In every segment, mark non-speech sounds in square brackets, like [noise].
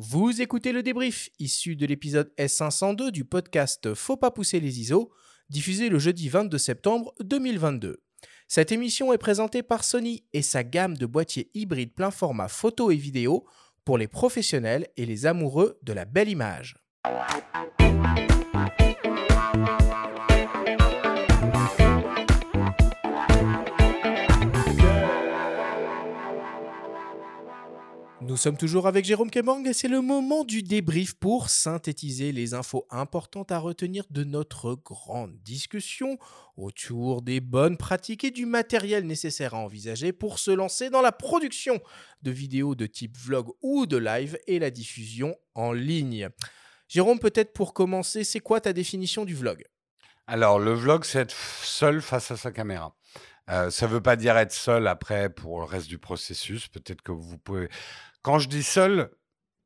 Vous écoutez le débrief issu de l'épisode S502 du podcast Faut pas pousser les ISO, diffusé le jeudi 22 septembre 2022. Cette émission est présentée par Sony et sa gamme de boîtiers hybrides plein format photo et vidéo pour les professionnels et les amoureux de la belle image. Nous sommes toujours avec Jérôme Kemang et c'est le moment du débrief pour synthétiser les infos importantes à retenir de notre grande discussion autour des bonnes pratiques et du matériel nécessaire à envisager pour se lancer dans la production de vidéos de type vlog ou de live et la diffusion en ligne. Jérôme, peut-être pour commencer, c'est quoi ta définition du vlog? Alors, le vlog, c'est être seul face à sa caméra. Euh, ça ne veut pas dire être seul après pour le reste du processus. Peut-être que vous pouvez quand je dis seul,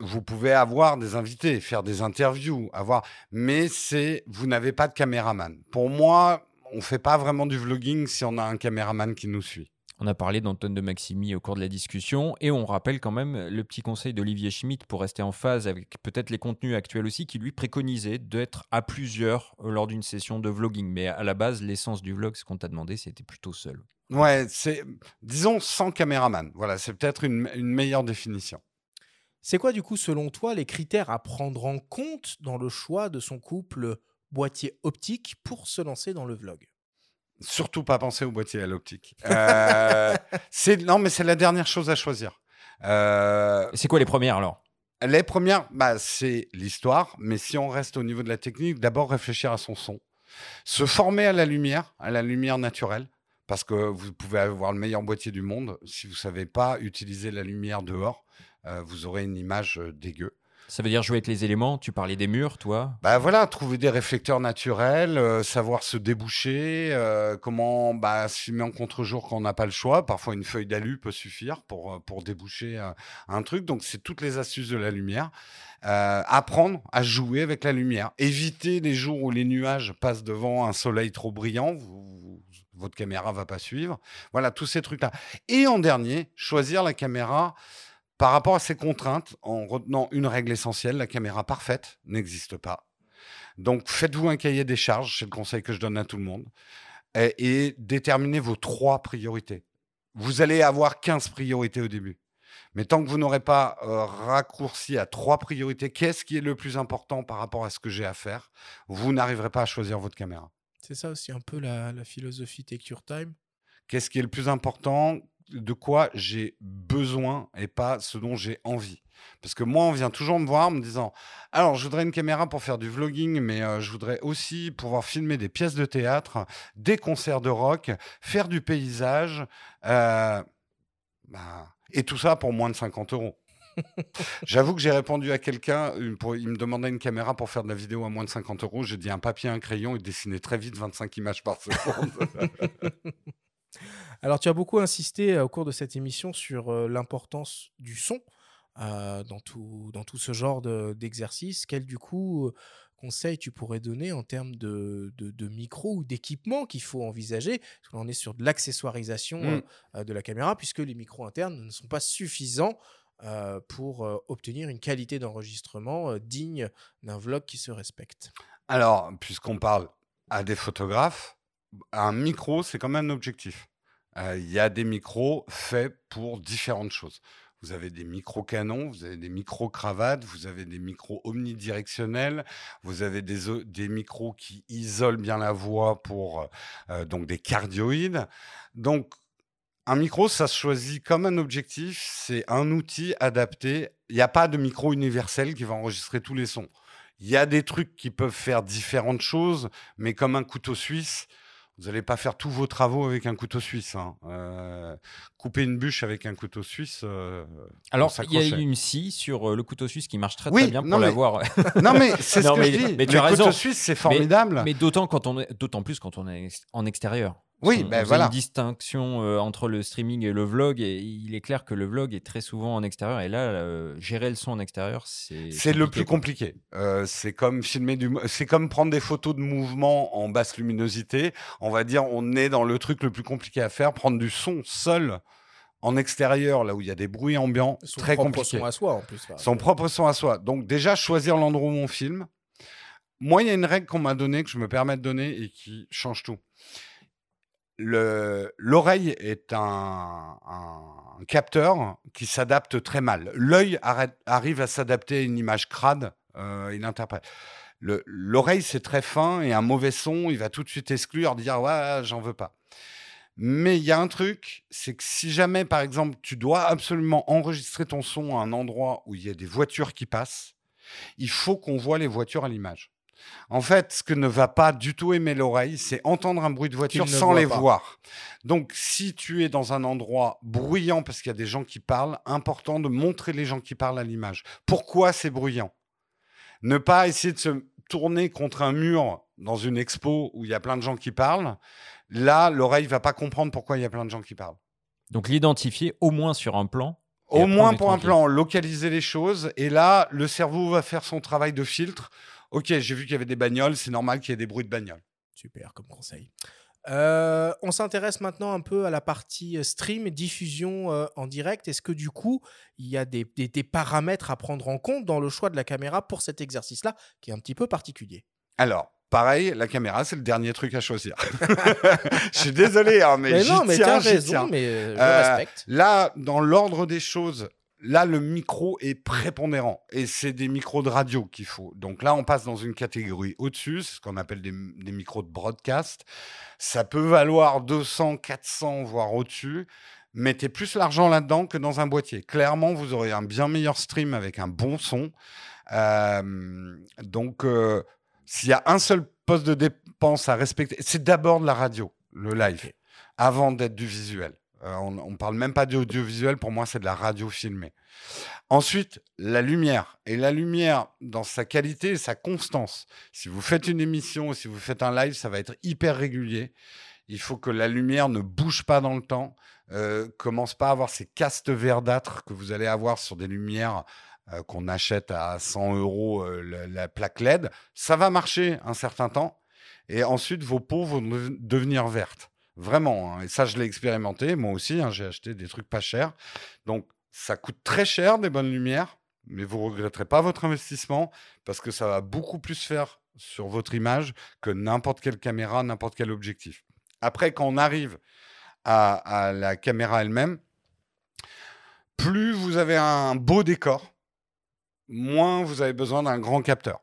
vous pouvez avoir des invités, faire des interviews, avoir, mais c'est vous n'avez pas de caméraman. Pour moi, on fait pas vraiment du vlogging si on a un caméraman qui nous suit. On a parlé d'Anton de Maximi au cours de la discussion et on rappelle quand même le petit conseil d'Olivier Schmitt pour rester en phase avec peut-être les contenus actuels aussi qui lui préconisait d'être à plusieurs lors d'une session de vlogging. Mais à la base, l'essence du vlog, ce qu'on t'a demandé, c'était plutôt seul. Ouais, c'est, disons, sans caméraman. Voilà, c'est peut-être une, une meilleure définition. C'est quoi, du coup, selon toi, les critères à prendre en compte dans le choix de son couple boîtier optique pour se lancer dans le vlog? Surtout pas penser au boîtier à l'optique. Euh, [laughs] non, mais c'est la dernière chose à choisir. Euh, c'est quoi les premières alors? Les premières, bah, c'est l'histoire. Mais si on reste au niveau de la technique, d'abord réfléchir à son son. Se former à la lumière, à la lumière naturelle parce que vous pouvez avoir le meilleur boîtier du monde. Si vous ne savez pas utiliser la lumière dehors, euh, vous aurez une image dégueu. Ça veut dire jouer avec les éléments Tu parlais des murs, toi Bah voilà, trouver des réflecteurs naturels, euh, savoir se déboucher, comment bah, se filmer en contre-jour quand on n'a pas le choix. Parfois, une feuille d'alu peut suffire pour, pour déboucher un truc. Donc, c'est toutes les astuces de la lumière. apprendre à jouer avec la lumière. Éviter les jours où les nuages passent devant un soleil trop brillant. Votre caméra va pas suivre. Voilà, tous ces trucs-là. Et en dernier, choisir la caméra par rapport à ses contraintes en retenant une règle essentielle, la caméra parfaite n'existe pas. Donc faites-vous un cahier des charges, c'est le conseil que je donne à tout le monde, et, déterminez vos trois priorités. Vous allez avoir 15 priorités au début. Mais tant que vous n'aurez pas euh, raccourci à trois priorités, qu'est-ce qui est le plus important par rapport à ce que j'ai à faire, vous n'arriverez pas à choisir votre caméra. C'est ça aussi un peu la, philosophie Take Your Time. Qu'est-ce qui est le plus important? De quoi j'ai besoin et pas ce dont j'ai envie. Parce que moi, on vient toujours me voir en me disant Alors, je voudrais une caméra pour faire du vlogging, mais euh, je voudrais aussi pouvoir filmer des pièces de théâtre, des concerts de rock, faire du paysage. Euh, bah, et tout ça pour moins de 50 euros. [laughs] J'avoue que j'ai répondu à quelqu'un, il me demandait une caméra pour faire de la vidéo à moins de 50 euros. J'ai dit un papier, un crayon et dessiner très vite 25 images par seconde. [laughs] Alors, tu as beaucoup insisté euh, au cours de cette émission sur euh, l'importance du son euh, dans, tout, dans tout ce genre d'exercice. Quel, du coup, conseil tu pourrais donner en termes de, de, micro ou d'équipement qu'il faut envisager? Parce qu'on est sur de l'accessoirisation mmh. de la caméra, puisque les micros internes ne sont pas suffisants euh, pour euh, obtenir une qualité d'enregistrement digne d'un vlog qui se respecte Alors, puisqu'on parle à des photographes, un micro, c'est quand même un objectif. Il y a des micros faits pour différentes choses. Vous avez des micro-canons, vous avez des micro-cravates, vous avez des micros omnidirectionnels, vous avez des, des micros qui isolent bien la voix pour donc des cardioïdes. Donc, un micro, ça se choisit comme un objectif, c'est un outil adapté. Il n'y a pas de micro universel qui va enregistrer tous les sons. Il y a des trucs qui peuvent faire différentes choses, mais comme un couteau suisse, vous n'allez pas faire tous vos travaux avec un couteau suisse. Hein. Euh, couper une bûche avec un couteau suisse. Euh, Alors, il y a une scie sur euh, le couteau suisse qui marche très, très bien pour l'avoir. [laughs] non, mais c'est [laughs] ce que je dis. Mais tu le couteau suisse, c'est formidable. Mais, mais d'autant plus quand on est en extérieur. Oui, ben voilà. une distinction euh, entre le streaming et le vlog, et il est clair que le vlog est très souvent en extérieur, et là, euh, gérer le son en extérieur, c'est. C'est le plus compliqué. Euh, c'est comme filmer du, c'est comme prendre des photos de mouvement en basse luminosité. On va dire, on est dans le truc le plus compliqué à faire, prendre du son seul en extérieur, là où il y a des bruits ambiants, Son très propre compliqué. son à soi en plus. là. Son propre son à soi. Donc déjà, choisir l'endroit où on filme. Moi, il y a une règle qu'on m'a donnée, que je me permets de donner et qui change tout. Le- L'oreille est un, capteur qui s'adapte très mal. L'œil arrive à s'adapter à une image crade, euh, il interprète. Le- L'oreille, c'est très fin et un mauvais son, il va tout de suite exclure, dire ouais, j'en veux pas. Mais il y a un truc, c'est que si jamais, par exemple, tu dois absolument enregistrer ton son à un endroit où il y a des voitures qui passent, il faut qu'on voit les voitures à l'image. En fait, ce que ne va pas du tout aimer l'oreille, c'est entendre un bruit de voiture sans les pas. voir. Donc, si tu es dans un endroit bruyant parce qu'il y a des gens qui parlent, important de montrer les gens qui parlent à l'image. Pourquoi c'est bruyant? Ne pas essayer de se tourner contre un mur dans une expo où il y a plein de gens qui parlent. Là, l'oreille va pas comprendre pourquoi il y a plein de gens qui parlent. Donc l'identifier au moins sur un plan. Au moins pour un plan, localiser les choses. Et là, le cerveau va faire son travail de filtre. Ok, j'ai vu qu'il y avait des bagnoles, c'est normal qu'il y ait des bruits de bagnoles. Super comme conseil. Euh, on s'intéresse maintenant un peu à la partie euh, stream et diffusion euh, en direct. Est-ce que du coup, il y a des, des- des paramètres à prendre en compte dans le choix de la caméra pour cet exercice-là, qui est un petit peu particulier? Alors, pareil, la caméra, c'est le dernier truc à choisir. [laughs] Je suis désolé, hein, mais, Mais j'y non, mais tiens, j'y raison, tiens. mais je Euh, respecte. Là, dans l'ordre des choses, là, le micro est prépondérant. Et c'est des micros de radio qu'il faut. Donc là, on passe dans une catégorie au-dessus, ce qu'on appelle des, des micros de broadcast. Ça peut valoir 200, 400, voire au-dessus. Mettez plus l'argent là-dedans que dans un boîtier. Clairement, vous aurez un bien meilleur stream avec un bon son. Euh, donc, euh, s'il y a un seul poste de dépense à respecter, c'est d'abord de la radio, le live, avant d'être du visuel. Euh, on ne parle même pas d'audiovisuel, pour moi, c'est de la radio filmée. Ensuite, la lumière. Et la lumière, dans sa qualité et sa constance. Si vous faites une émission, si vous faites un live, ça va être hyper régulier. Il faut que la lumière ne bouge pas dans le temps, euh, commence pas à avoir ces castes verdâtres que vous allez avoir sur des lumières euh, qu'on achète à 100 euros euh, la, la plaque LED. Ça va marcher un certain temps. Et ensuite, vos peaux vont dev- devenir vertes. Vraiment. hein. Et ça, je l'ai expérimenté. Moi aussi, hein, j'ai acheté des trucs pas chers. Donc, ça coûte très cher des bonnes lumières, mais vous regretterez pas votre investissement parce que ça va beaucoup plus faire sur votre image que n'importe quelle caméra, n'importe quel objectif. Après, quand on arrive à, à la caméra elle-même, plus vous avez un beau décor, moins vous avez besoin d'un grand capteur.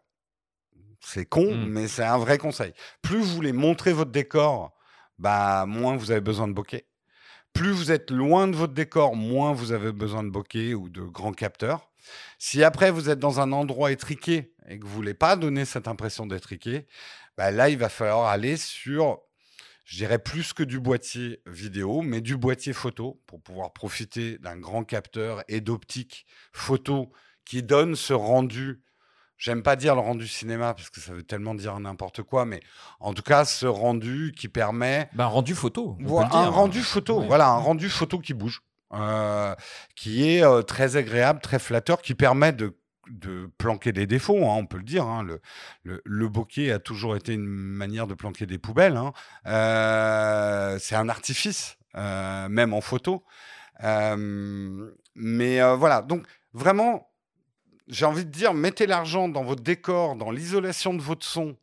C'est con, Mm. mais c'est un vrai conseil. Plus vous voulez montrer votre décor, bah, moins vous avez besoin de bokeh. Plus vous êtes loin de votre décor, moins vous avez besoin de bokeh ou de grands capteurs. Si après vous êtes dans un endroit étriqué et que vous voulez pas donner cette impression d'étriqué, bah là il va falloir aller sur, je dirais plus que du boîtier vidéo, mais du boîtier photo pour pouvoir profiter d'un grand capteur et d'optique photo qui donne ce rendu. J'aime pas dire le rendu cinéma parce que ça veut tellement dire n'importe quoi, mais en tout cas ce rendu qui permet Ben, rendu photo. on Voilà, un rendu photo, Ouais. voilà, un rendu photo qui bouge, euh, qui est euh, très agréable, très flatteur, qui permet de, de planquer des défauts, hein, on peut le dire. hein. le, le, le bokeh a toujours été une manière de planquer des poubelles. hein. Euh, c'est un artifice, euh, même en photo. Euh, mais voilà, donc vraiment, j'ai envie de dire, mettez l'argent dans votre décor, dans l'isolation de votre son,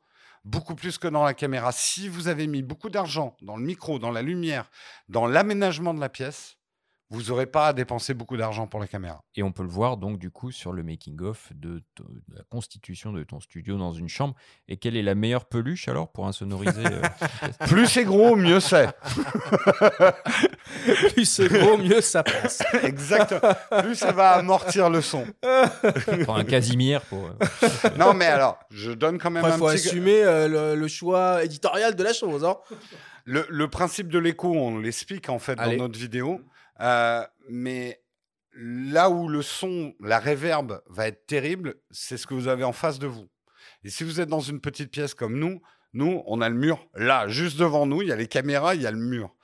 beaucoup plus que dans la caméra. Si vous avez mis beaucoup d'argent dans le micro, dans la lumière, dans l'aménagement de la pièce, vous n'aurez pas à dépenser beaucoup d'argent pour la caméra. Et on peut le voir donc du coup sur le making-of de, la constitution de ton studio dans une chambre. Et quelle est la meilleure peluche alors pour insonoriser euh, [laughs] Plus c'est gros, mieux c'est. [laughs] Plus c'est gros, mieux ça passe. [laughs] Exactement. Plus ça va amortir le son. Enfin, un Casimir pour. euh, Non, mais alors, je donne quand même Il un faut petit... assumer euh, le, le choix éditorial de la chose. hein. Le, le principe de l'écho, on l'explique en fait Allez. dans notre vidéo. Euh, mais là où le son, la réverb va être terrible, c'est ce que vous avez en face de vous. Et si vous êtes dans une petite pièce comme nous, nous, on a le mur là, juste devant nous, il y a les caméras, il y a le mur.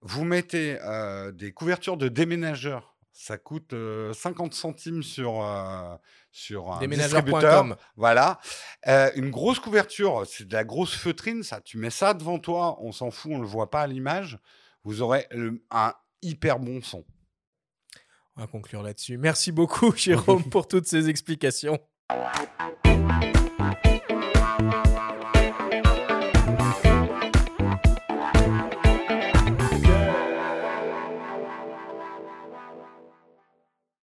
Vous mettez euh, des couvertures de déménageurs. Ça coûte euh, 50 centimes sur, euh, sur un distributeur. Voilà. Euh, une grosse couverture, c'est de la grosse feutrine, ça. Tu mets ça devant toi, on s'en fout, on le voit pas à l'image. Vous aurez un hyper bon son. On va conclure là-dessus. Merci beaucoup, Jérôme, [laughs] pour toutes ces explications.